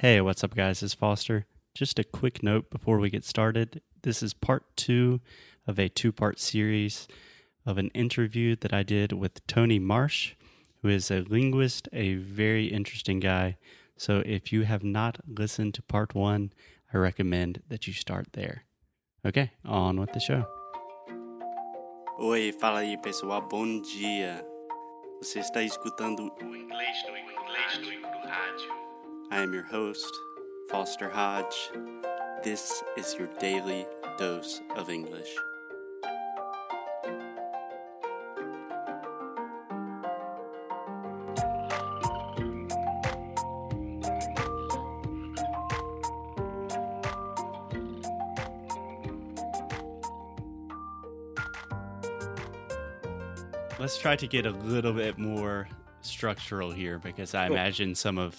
Hey, what's up, guys? It's Foster. Just a quick note before we get started. This is part two of a two part series of an interview that I did with Tony Marsh, who is a linguist, a very interesting guy. So if you have not listened to part one, I recommend that you start there. Okay, on with the show. Oi, fala aí pessoal, bom dia. Você está escutando o inglês no inglês no rádio. I am your host, Foster Hodge. This is your daily dose of English. Let's try to get a little bit more structural here because I Cool. imagine some of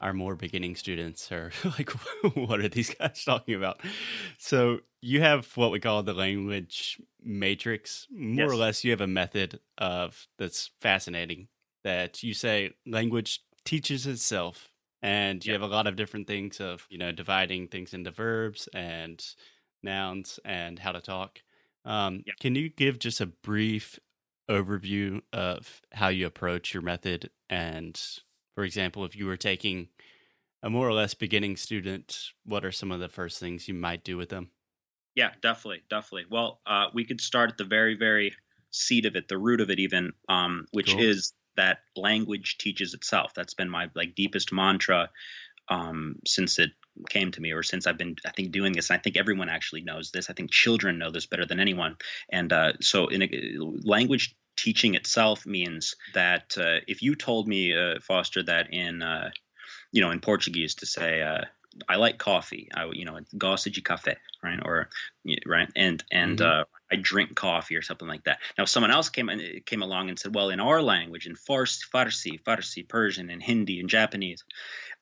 our more beginning students are like, what are these guys talking about? So you have what we call the language matrix. More or less, you have a method of that's fascinating that you say language teaches itself, and you Yeah. have a lot of different things of you know dividing things into verbs and nouns and how to talk. Um, Yeah. Can you give just a brief overview of how you approach your method and for example if you were taking a more or less beginning student what are some of the first things you might do with them Yeah, definitely, definitely. Well, uh, we could start at the very, very seed of it, the root of it, even, um, which Cool. is that language teaches itself. That's been my like deepest mantra um, since it came to me, or since I've been, I think, doing this. And I think everyone actually knows this. I think children know this better than anyone. And uh, so, in a, language teaching itself means that uh, if you told me, uh, Foster, that in uh, you know, in Portuguese to say, uh, I like coffee. I, you know, gosto de café, right? Or, right? And and Mhm. Uh, I drink coffee or something like that. Now, someone else came in- came along and said, well, in our language, in Farsi, Farsi, Farsi, Persian, and Hindi, and Japanese,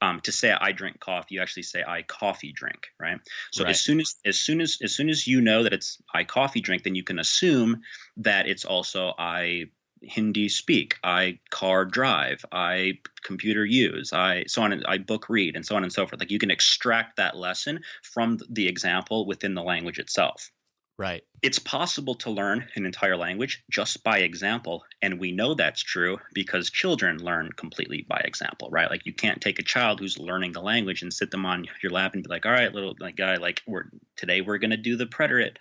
um, to say I drink coffee, you actually say I coffee drink, right? So Right. as soon as as soon as as soon as you know that it's I coffee drink, then you can assume that it's also I Hindi speak, I car drive, I computer use, I so on, and- I book read, and so on and so forth. Like you can extract that lesson from the example within the language itself. Right It's possible to learn an entire language just by example, and we know that's true because children learn completely by example, right? Like you can't take a child who's learning the language and sit them on your lap and be like, "All right, little like guy, like we're today we're gonna do the preterite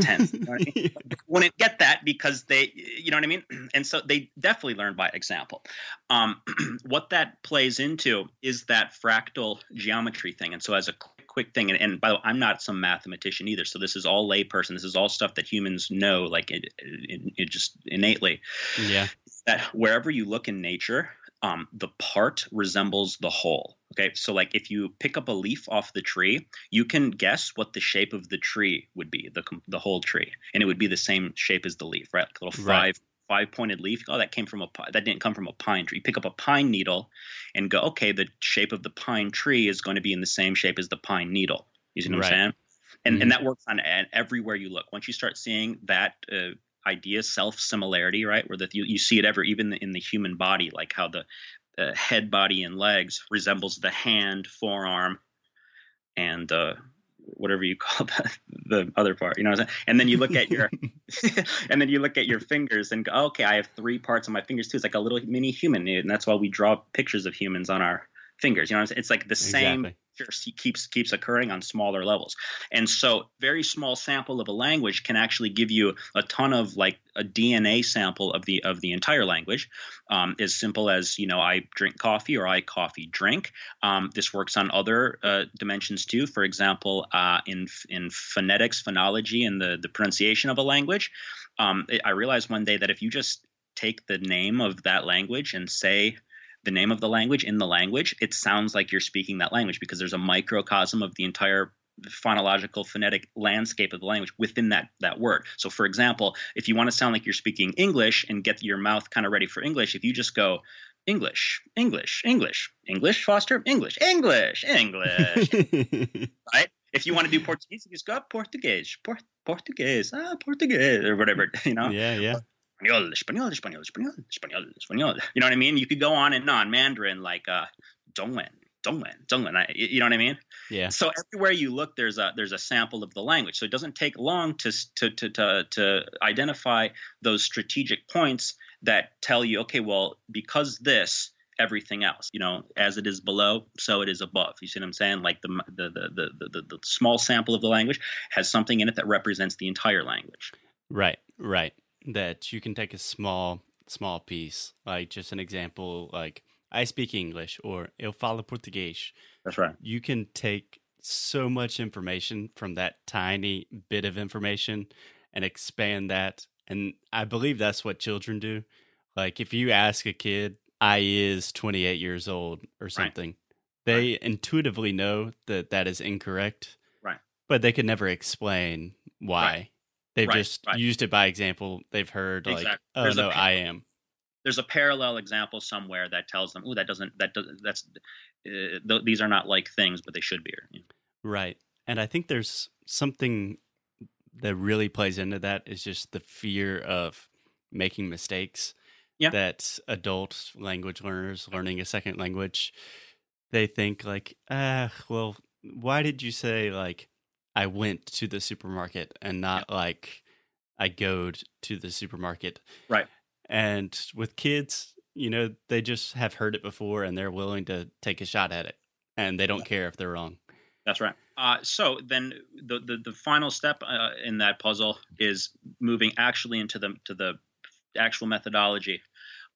tense." You know I mean? wouldn't get that because they you know what i mean and so they definitely learn by example um, what that plays into is that fractal geometry thing and so as a quick, thing and, and by the way i'm not some mathematician either so this is all layperson this is all stuff that humans know like it, it, it just innately yeah that wherever you look in nature, um, the part resembles the whole. Okay, so like if you pick up a leaf off the tree, you can guess what the shape of the tree would be, the the whole tree, and it would be the same shape as the leaf, right? Like a little Right. Five pointed leaf. Oh, that came from a that didn't come from a pine tree. You pick up a pine needle, and go, okay, the shape of the pine tree is going to be in the same shape as the pine needle. You see what Right. I'm saying? And Mhm. and that works on and everywhere you look. Once you start seeing that uh, idea, self similarity, right, where that you, you see it ever even in the human body, like how the uh, head, body, and legs resembles the hand, forearm, and uh, whatever you call the, the other part. You know what I'm saying? And then you look at your and then you look at your fingers and go, oh, okay, I have three parts on my fingers too. It's like a little mini human, and that's why we draw pictures of humans on our fingers. You know what I'm saying? It's like the same Exactly. just keeps keeps occurring on smaller levels. And so very small sample of a language can actually give you a ton of like a dna sample of the of the entire language. Um, as simple as you know i drink coffee or i coffee drink. Um, this works on other uh, dimensions too. For example uh, in in phonetics phonology and the the pronunciation of a language. Um, i realized one day that if you just take the name of that language and say the name of the language in the language, it sounds like you're speaking that language because there's a microcosm of the entire phonological phonetic landscape of the language within that that word. So for example, if you want to sound like you're speaking English and get your mouth kind of ready for English, if you just go English, English, English, English, Foster, English, English, English, right? If you want to do Portuguese, you just go Portuguese, Port- Portuguese, ah, Portuguese, or whatever, you know. yeah yeah Español, español, español, español, español, español. You know what I mean? You could go on and on. Mandarin, like uh, Dongwen, Zhongwen, Zhongwen. I, you know what I mean? Yeah. So everywhere you look, there's a there's a sample of the language. So it doesn't take long to to to to, to identify those strategic points that tell you, okay, well, because this, everything else, you know, as it is below, so it is above. You see what I'm saying? Like the the the the the, the small sample of the language has something in it that represents the entire language. Right. Right. That you can take a small small piece, like just an example, like I speak English or eu falo português. That's right. You can take so much information from that tiny bit of information and expand that. And I believe that's what children do. Like if you ask a kid, I is 28 years old or something, right. they right. intuitively know that that is incorrect. Right. But they could never explain why. Right. They've just used it by example. They've heard exactly. like, oh There's no, I am there's a parallel example somewhere that tells them, "Oh, that doesn't that does that's uh, th- these are not like things, but they should be." You know? Right, and I think there's something that really plays into that is just the fear of making mistakes. Yeah. That adult language learners learning a second language, they think like, ah, well, why did you say like I went to the supermarket and not yeah. like I goed to the supermarket? Right. And with kids, you know, they just have heard it before and they're willing to take a shot at it and they don't care if they're wrong. That's right. Uh, so then the, the, the final step uh, in that puzzle is moving actually into the to the actual methodology,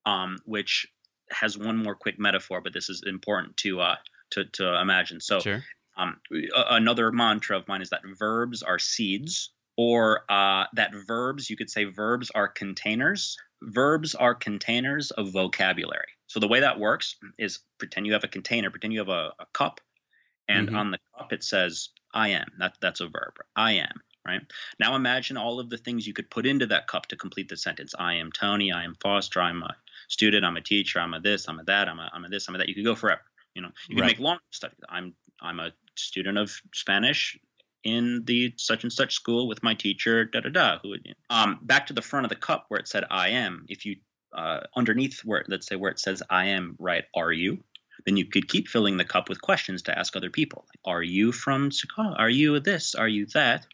um, which has one more quick metaphor, but this is important to uh, to to imagine. So sure. Um, another mantra of mine is that verbs are seeds, or uh, that verbs you could say verbs are containers verbs are containers of vocabulary. So the way that works is pretend you have a container, pretend you have a, a cup, and mm-hmm. on the cup it says I am. That that's a verb. I am. Right now, imagine all of the things you could put into that cup to complete the sentence. I am Tony. I am Foster. I'm a student. I'm a teacher. I'm a this. I'm a that. I'm a I'm a this. I'm a that. You could go forever. You know, you could right. make long studies. I'm I'm a student of Spanish in the such and such school with my teacher, da da da. Who would, um, back to the front of the cup where it said I am. If you uh, underneath where let's say where it says I am, write Are you? Then you could keep filling the cup with questions to ask other people. Are you from Chicago? Are you this? Are you that?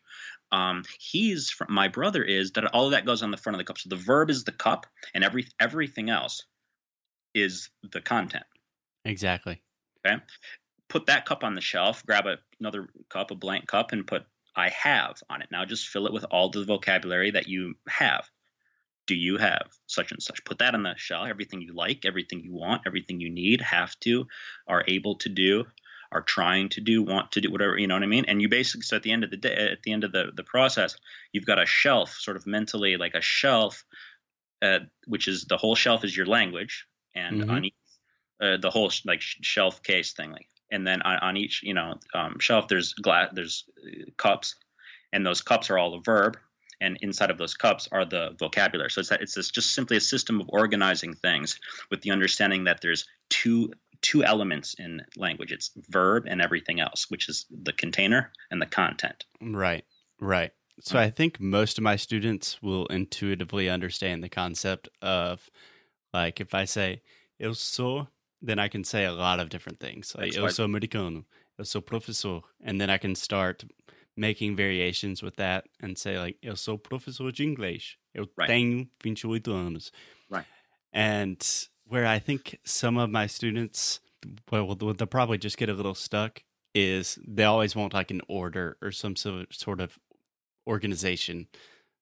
Um, he's from my brother is that all of that goes on the front of the cup. So the verb is the cup, and every everything else is the content. Exactly. Okay put that cup on the shelf, grab a, another cup, a blank cup, and put I have on it. Now just fill it with all the vocabulary that you have. Do you have such and such? Put that on the shelf. Everything you like, everything you want, everything you need, have to, are able to do, are trying to do, want to do, whatever, you know what I mean? And you basically, so at the end of the day, at the end of the, the process, you've got a shelf, sort of mentally like a shelf, uh, which is the whole shelf is your language. And mm-hmm. on each, uh, the whole like shelf case thing, like and then on, on each you know um, shelf there's glass there's uh, cups and those cups are all a verb and inside of those cups are the vocabulary. So it's that it's just simply a system of organizing things with the understanding that there's two two elements in language. It's verb and everything else which is the container and the content. Right right. So i think most of my students will intuitively understand the concept of like if i say eu then I can say a lot of different things. Like eu sou americano, eu sou professor, and then I can start making variations with that and say like eu sou professor de inglês. Eu right. tenho 28 anos. Right. And where I think some of my students well they'll probably just get a little stuck is they always want like an order or some sort of organization.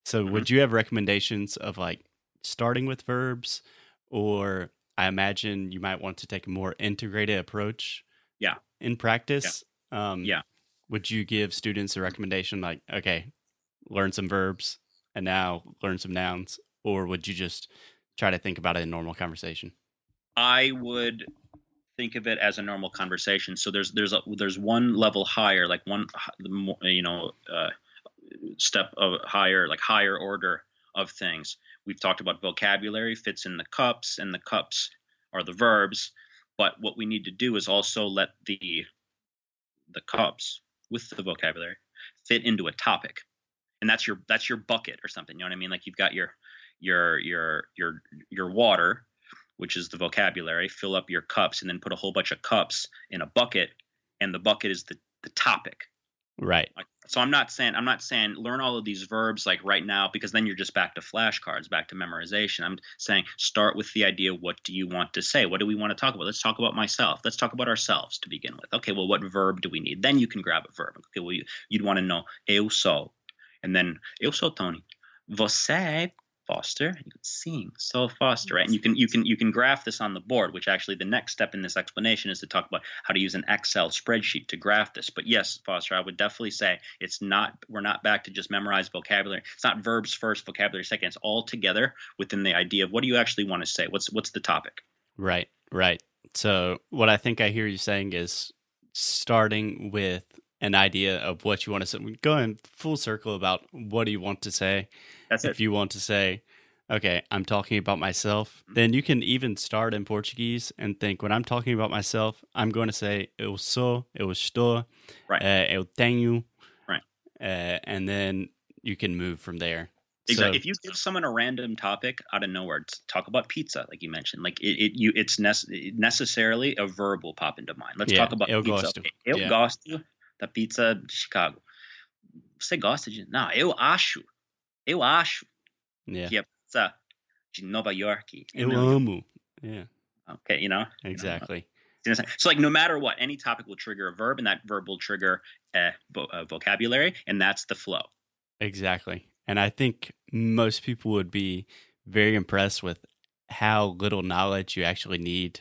So mm-hmm. would you have recommendations of like starting with verbs or I imagine you might want to take a more integrated approach. Yeah. In practice. Yeah. Um, yeah. Would you give students a recommendation like, okay, learn some verbs and now learn some nouns, or would you just try to think about it in normal conversation? I would think of it as a normal conversation. So there's there's a there's one level higher, like one you know uh, step of higher, like higher order of things. We've talked about vocabulary fits in the cups, and the cups are the verbs. But what we need to do is also let the the cups with the vocabulary fit into a topic, and that's your that's your bucket or something. You know what I mean? Like you've got your your your your your water, which is the vocabulary, fill up your cups, and then put a whole bunch of cups in a bucket, and the bucket is the, the topic. Right. So I'm not saying I'm not saying learn all of these verbs like right now because then you're just back to flashcards, back to memorization. I'm saying start with the idea what do you want to say? What do we want to talk about? Let's talk about myself. Let's talk about ourselves to begin with. Okay, well what verb do we need? Then you can grab a verb. Okay, well you, would want to know eu sou. And then eu sou Tony. Você Foster. You can sing so Foster, right? And you can you can you can graph this on the board, which actually the next step in this explanation is to talk about how to use an Excel spreadsheet to graph this. But yes, Foster, I would definitely say it's not we're not back to just memorize vocabulary. It's not verbs first, vocabulary second. It's all together within the idea of what do you actually want to say? What's what's the topic? Right, right. So what I think I hear you saying is starting with an idea of what you want to say. Go in full circle about what do you want to say. That's if it. you want to say, okay, I'm talking about myself, Mm-hmm. then you can even start in Portuguese and think when I'm talking about myself, I'm going to say eu sou, eu estou, Right. uh, eu tenho, Right. uh, and then you can move from there. Exactly. So- if you give someone a random topic out of nowhere, talk about pizza, like you mentioned, like it, it you, it's nec- necessarily a verb will pop into mind. Let's Yeah, talk about eu pizza. gosto. Eu Yeah. gosto da pizza de Chicago. Você gosta de? Não, eu acho. Eu acho yeah, que a pizza de Nova York. eu amo. Yeah, Okay, you know. exactly. So, like, no matter what, any topic will trigger a verb, and that verb will trigger a, vo- a vocabulary, and that's the flow. Exactly. And I think most people would be very impressed with how little knowledge you actually need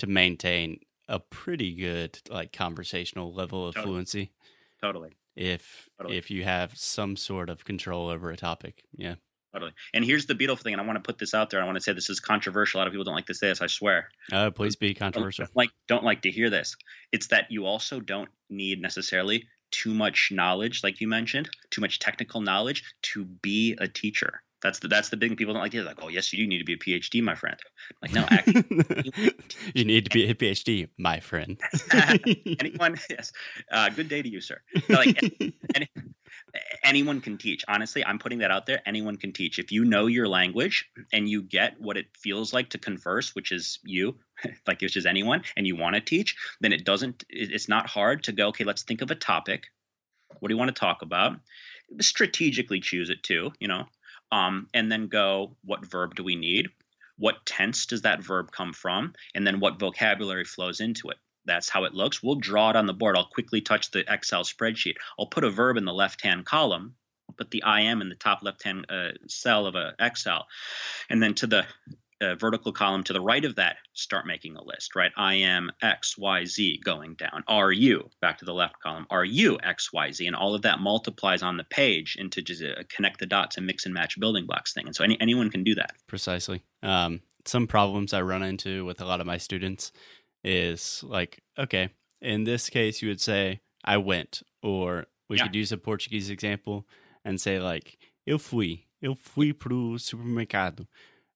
to maintain a pretty good like conversational level of Totally. fluency Totally. if Totally. if you have some sort of control over a topic. Yeah. Totally. And here's the beautiful thing, and I want to put this out there. I want to say this is controversial. A lot of people don't like to say this. I swear. Uh please be controversial. Don't like don't like to hear this. It's that you also don't need necessarily too much knowledge, like you mentioned, too much technical knowledge to be a teacher. That's the that's the big thing people don't like to hear. Like, oh yes, you do need to be a PhD, my friend. Like, no, actually, you need to be a PhD, my friend. anyone. Yes, uh, good day to you, sir. Like any, anyone can teach. Honestly, I'm putting that out there. Anyone can teach. If you know your language and you get what it feels like to converse, which is you, like which is anyone, and you want to teach, then it doesn't. It's not hard to go. Okay, let's think of a topic. What do you want to talk about? Strategically choose it too. You know, um, and then go. What verb do we need? What tense does that verb come from? And then what vocabulary flows into it? That's how it looks. We'll draw it on the board. I'll quickly touch the Excel spreadsheet. I'll put a verb in the left hand column, put the IM in the top left hand uh, cell of a Excel, and then to the uh, vertical column to the right of that, start making a list, right? I am X, Y, Z going down. Are you, back to the left column, are you X, Y, Z? And all of that multiplies on the page into just a connect the dots and mix and match building blocks thing. And so any, anyone can do that. Precisely. Um, some problems I run into with a lot of my students is like, okay, in this case, you would say, I went, or we Yeah. could use a Portuguese example and say, like, eu fui, eu fui pro supermercado.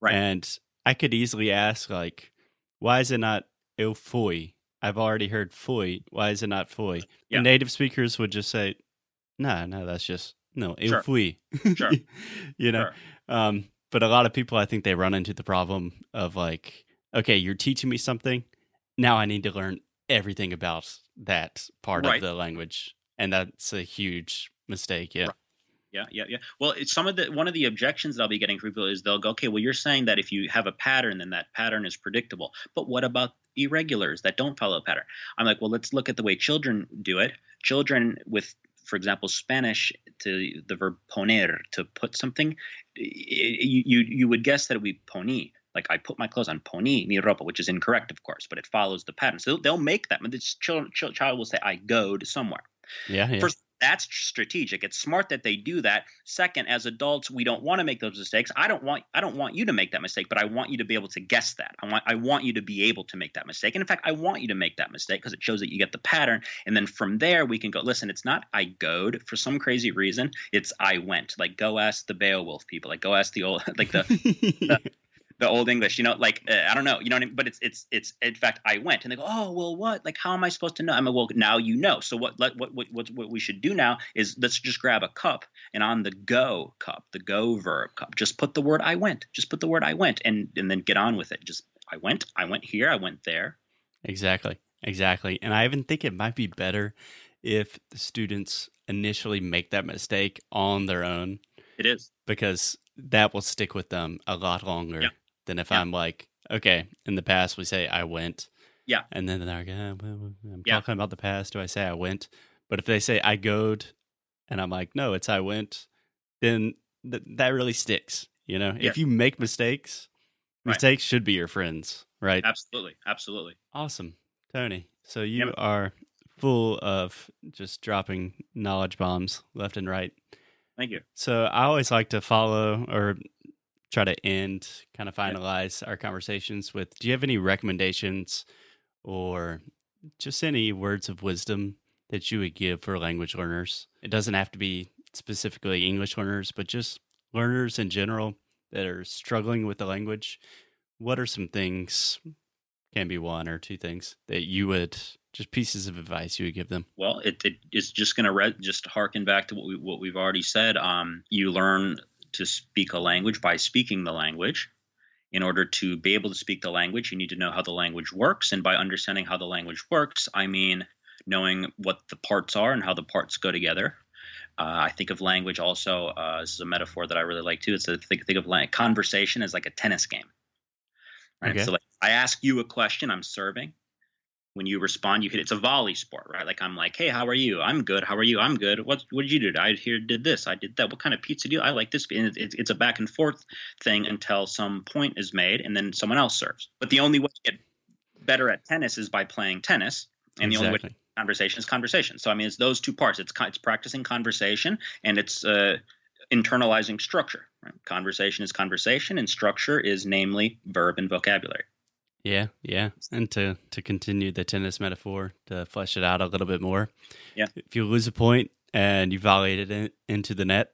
Right. And I could easily ask, like, why is it not il fui? I've already heard fui. Why is it not fui? Yeah. And native speakers would just say, no, no, that's just, no, eu Sure. fui. Sure. you know? Sure. Um, but a lot of people, I think they run into the problem of like, okay, you're teaching me something. Now I need to learn everything about that part Right. of the language. And that's a huge mistake. Yeah. Right. Yeah, yeah, yeah. Well, it's some of the one of the objections that I'll be getting from people is they'll go, okay, well, you're saying that if you have a pattern, then that pattern is predictable. But what about irregulars that don't follow a pattern? I'm like, well, let's look at the way children do it. Children with, for example, Spanish to the verb poner to put something, you you, you would guess that it would be poni. Like I put my clothes on poni mi ropa, which is incorrect, of course, but it follows the pattern. So they'll, they'll make that. But this child, child, child will say, I go to somewhere. Yeah. yeah. First, that's strategic. It's smart that they do that. Second, as adults, we don't want to make those mistakes. I don't want I don't want you to make that mistake, but I want you to be able to guess that. I want I want you to be able to make that mistake. And in fact, I want you to make that mistake because it shows that you get the pattern. And then from there, we can go. Listen, it's not I goed for some crazy reason. It's I went. Like go ask the Beowulf people. Like go ask the old like the the old English, you know, like uh, I don't know, you know, what I mean? but it's it's it's in fact I went and they go, oh well, what? Like how am I supposed to know? I'm like, well, now you know. So what let, what what what what we should do now is let's just grab a cup and on the go cup, the go verb cup, just put the word I went, just put the word I went, and and then get on with it. Just I went, I went here, I went there. Exactly. Exactly. And I even think it might be better if the students initially make that mistake on their own. It is. Because that will stick with them a lot longer yeah. Than if yeah. I'm like, okay, in the past we say I went. Yeah. And then they're like, oh, well, I'm yeah. talking about the past. Do I say I went? But if they say I goed and I'm like, no, it's I went, then th- that really sticks. You know, Yeah. if you make mistakes, Right. mistakes should be your friends, right? Absolutely. Absolutely. Awesome, Tony. So you are full of just dropping knowledge bombs left and right. Thank you. So I always like to follow or try to end, kind of finalize our conversations with do you have any recommendations or just any words of wisdom that you would give for language learners? It doesn't have to be specifically English learners, but just learners in general that are struggling with the language. What are some things, can be one or two things, that you would just pieces of advice you would give them? Well, it, it it's just going to re- just harken back to what we what we've already said. Um, you learn to speak a language by speaking the language. In order to be able to speak the language, you need to know how the language works, and by understanding how the language works, I mean knowing what the parts are and how the parts go together. Uh, I think of language also. Uh, this is a metaphor that I really like too. It's a think think of like conversation as like a tennis game. Right. Okay. So like I ask you a question, I'm serving when you respond, you hit. It's a volley sport, right? Like I'm like, hey, how are you? I'm good. How are you? I'm good. What What did you do? I here did this. I did that. What kind of pizza do you? I like this. And it's, it's, a back and forth thing until some point is made, and then someone else serves. But the only way to get better at tennis is by playing tennis, and the only way to Exactly. conversation is conversation. So I mean, it's those two parts. It's it's practicing conversation, and it's uh, internalizing structure. Right? Conversation is conversation, and structure is namely verb and vocabulary. Yeah, yeah. And to to continue the tennis metaphor, to flesh it out a little bit more. Yeah. If you lose a point and you volleyed it in, into the net,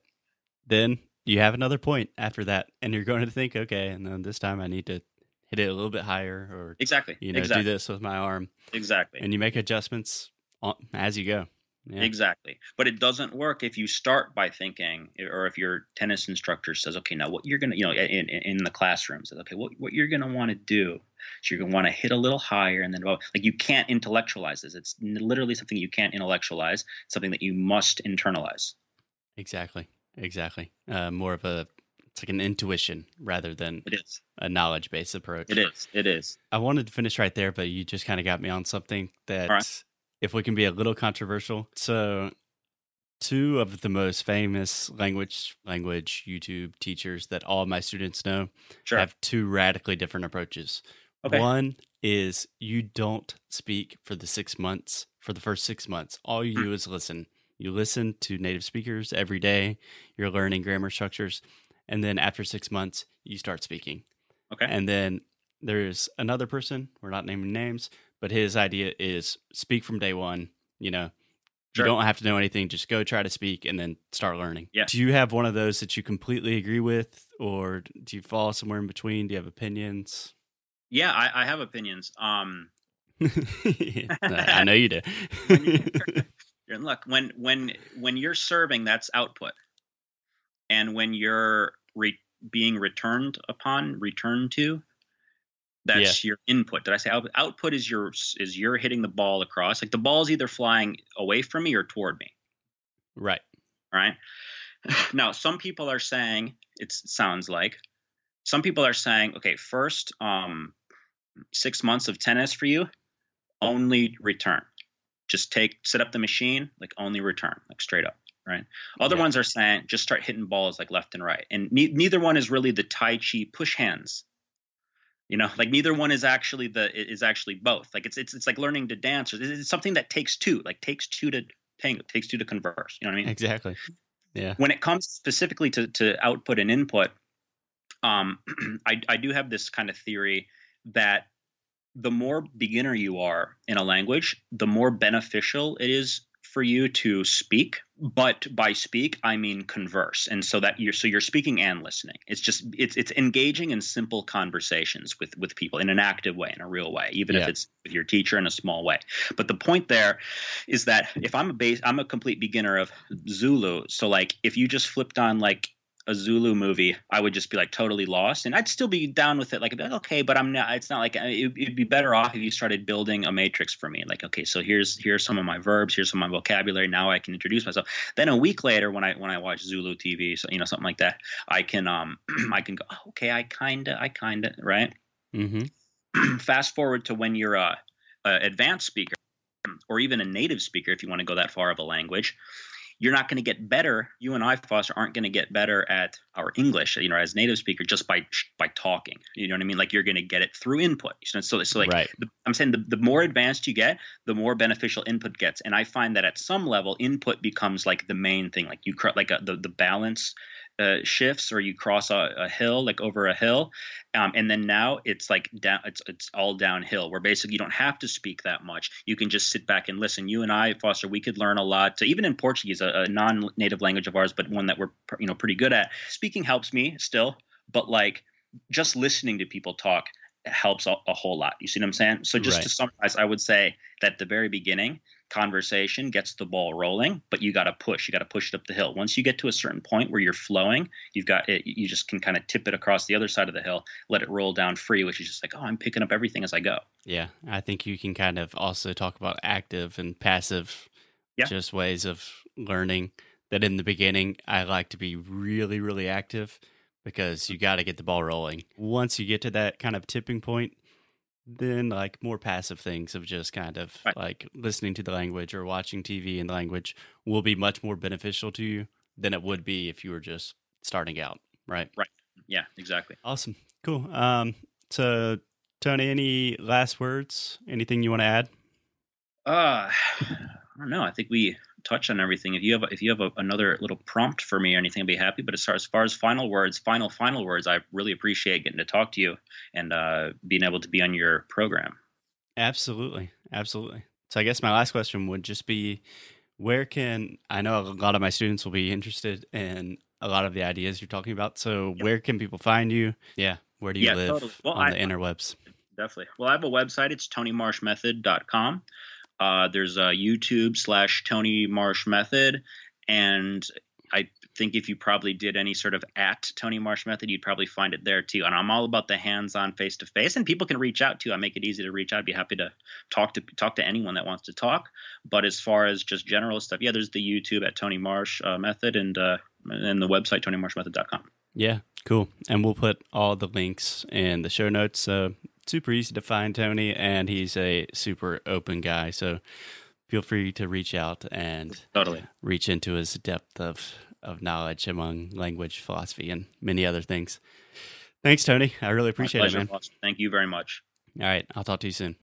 then you have another point after that, and you're going to think, okay, and then this time I need to hit it a little bit higher, or Exactly. you know, exactly. do this with my arm, Exactly. and you make adjustments on, as you go. Yeah. Exactly. But it doesn't work if you start by thinking, or if your tennis instructor says, okay, now what you're going to, you know, in, in the classroom says, okay, what, what you're going to want to do is you're going to want to hit a little higher and then, like you can't intellectualize this. It's literally something you can't intellectualize, something that you must internalize. Exactly. Exactly. Uh, more of a it's like an intuition rather than It is. a knowledge based approach. It is. It is. I wanted to finish right there, but you just kind of got me on something that. If we can be a little controversial. So, two of the most famous language language YouTube teachers that all my students know Sure. have two radically different approaches. Okay. One is you don't speak for the six months. For the first six months, all you Hmm. do is listen. You listen to native speakers every day. You're learning grammar structures, and then after six months, you start speaking. Okay. And then there's another person, we're not naming names, but his idea is speak from day one. You know, Sure. you don't have to know anything, just go try to speak and then start learning. Yeah. Do you have one of those that you completely agree with, or do you fall somewhere in between? Do you have opinions? Yeah, I, I have opinions. Um, I know you do. And look, when when when you're serving, that's output, and when you're re- being returned upon, returned to, that's your input. Did I say out- output is your is you're hitting the ball across? Like the ball's either flying away from me or toward me. right. Right. Now, some people are saying it sounds like some people are saying, okay, first um, six months of tennis for you, only return. Just take set up the machine, like only return, like straight up. Right. Other Yeah. ones are saying just start hitting balls like left and right, and ne- neither one is really the Tai Chi push hands. You know, like neither one is actually the is actually both. Like it's it's it's like learning to dance. Or it's something that takes two, like takes two to tango, takes two to converse. You know what I mean? Exactly. Yeah. when it comes specifically to, to output and input, um, I, I do have this kind of theory that the more beginner you are in a language, the more beneficial it is for you to speak. But by speak, I mean converse, and so that you're so you're speaking and listening. It's just it's it's engaging in simple conversations with with people in an active way, in a real way, even Yeah. if it's with your teacher in a small way. But the point there is that if I'm a base, I'm a complete beginner of Zulu. So like if you just flipped on like a Zulu movie, I would just be like totally lost, and I'd still be down with it. Like, like okay, but I'm not. It's not like it, would be better off if you started building a matrix for me. Like, okay, so here's here's some of my verbs, here's some of my vocabulary. Now I can introduce myself. Then a week later, when I when I watch Zulu TV, so you know something like that, I can um I can go, oh, okay, I kinda, I kinda, right. Mm-hmm. Fast forward to when you're a, a advanced speaker or even a native speaker, if you want to go that far of a language you're not going to get better. You and I, Foster, aren't going to get better at our English, you know, as native speaker just by by talking. You know what I mean? Like you're going to get it through input. So, so like right. the, I'm saying, the, the more advanced you get, the more beneficial input gets. And I find that at some level, input becomes like the main thing. Like you like a, the the balance uh, shifts or you cross a, a, hill like over a hill um, and then now it's like down it's, it's all downhill where basically you don't have to speak that much. You can just sit back and listen. You and i foster we could learn a lot. So even in portuguese a, a non-native language of ours but one that we're you know pretty good at speaking helps me still but like just listening to people talk helps a, a whole lot. You see what i'm saying? So just right. to summarize i would say that at the very beginning conversation gets the ball rolling, but you got to push. You got to push it up the hill. Once you get to a certain point where you're flowing, you've got it. You just can kind of tip it across the other side of the hill, let it roll down free, which is just like, oh, I'm picking up everything as I go. Yeah, I think you can kind of also talk about active and passive, yeah. just ways of learning. That in the beginning, I like to be really, really active because you got to get the ball rolling. Once you get to that kind of tipping point, then like more passive things of just kind of right. like listening to the language or watching TV in the language will be much more beneficial to you than it would be if you were just starting out, right? Right. Yeah, exactly. Awesome. Cool. Um so Tony, any last words? Anything you want to add? Uh I don't know. I think we touch on everything. If you have if you have a, another little prompt for me or anything, I'd be happy. But as far as far as final words, final final words, I really appreciate getting to talk to you and uh, being able to be on your program. Absolutely, absolutely. So I guess my last question would just be, where can I know a lot of my students will be interested in a lot of the ideas you're talking about. So yep. where can people find you? Yeah, where do you yeah, live totally. well, on I, the interwebs? Definitely. Well, I have a website. It's tonymarshmethod.com. Uh, there's a YouTube slash Tony Marsh Method, and I think if you probably did any sort of at Tony Marsh Method, you'd probably find it there too. And I'm all about the hands-on, face-to-face, and people can reach out too. I make it easy to reach out. I'd be happy to talk to talk to anyone that wants to talk. But as far as just general stuff, yeah, there's the YouTube at Tony Marsh uh, Method, and uh, and the website TonyMarshMethod.com. Yeah, cool. And we'll put all the links in the show notes. So super easy to find Tony, and he's a super open guy. So feel free to reach out and totally reach into his depth of of knowledge among language, philosophy, and many other things. Thanks, Tony. I really appreciate it, man. Thank you very much. All right, I'll talk to you soon.